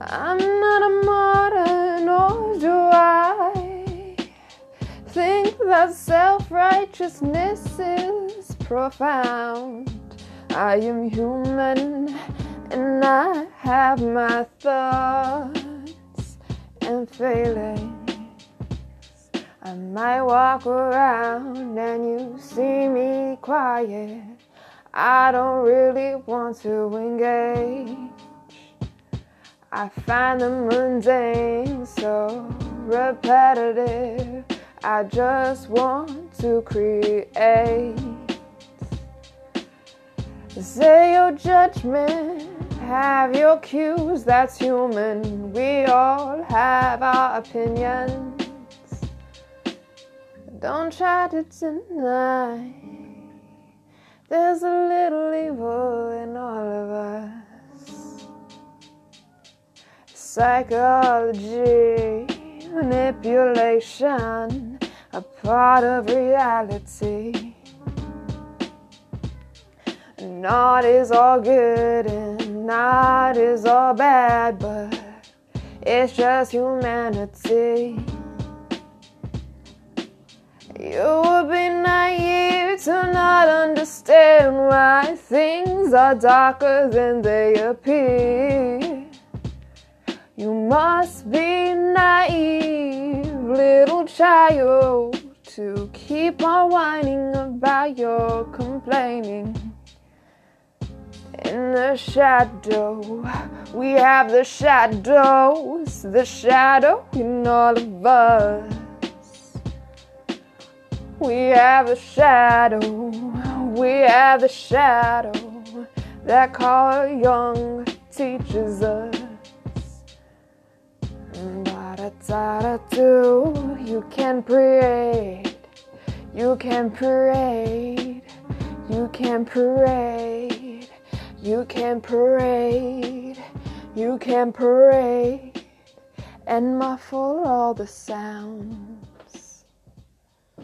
I'm not a martyr, nor do I think that self righteousness is profound. I am human and I have my thoughts and feelings. I might walk around and you see me quiet. I don't really want to engage. I find the mundane so repetitive. I just want to create. Say your judgment, have your cues, that's human. We all have our opinions. Don't try to deny. There's a little evil Psychology, manipulation, a part of reality. Not is all good and not is all bad, but it's just humanity. You would be naive to not understand why things are darker than they appear. You must be naive, little child, to keep on whining about your complaining. In the shadow, we have the shadows, the shadow in all of us. We have the shadow, we have the shadow that Carl Jung teaches us. Ba-da-da-da-do, you can parade, you can parade, you can parade, you can parade, you can parade, and muffle all the sound.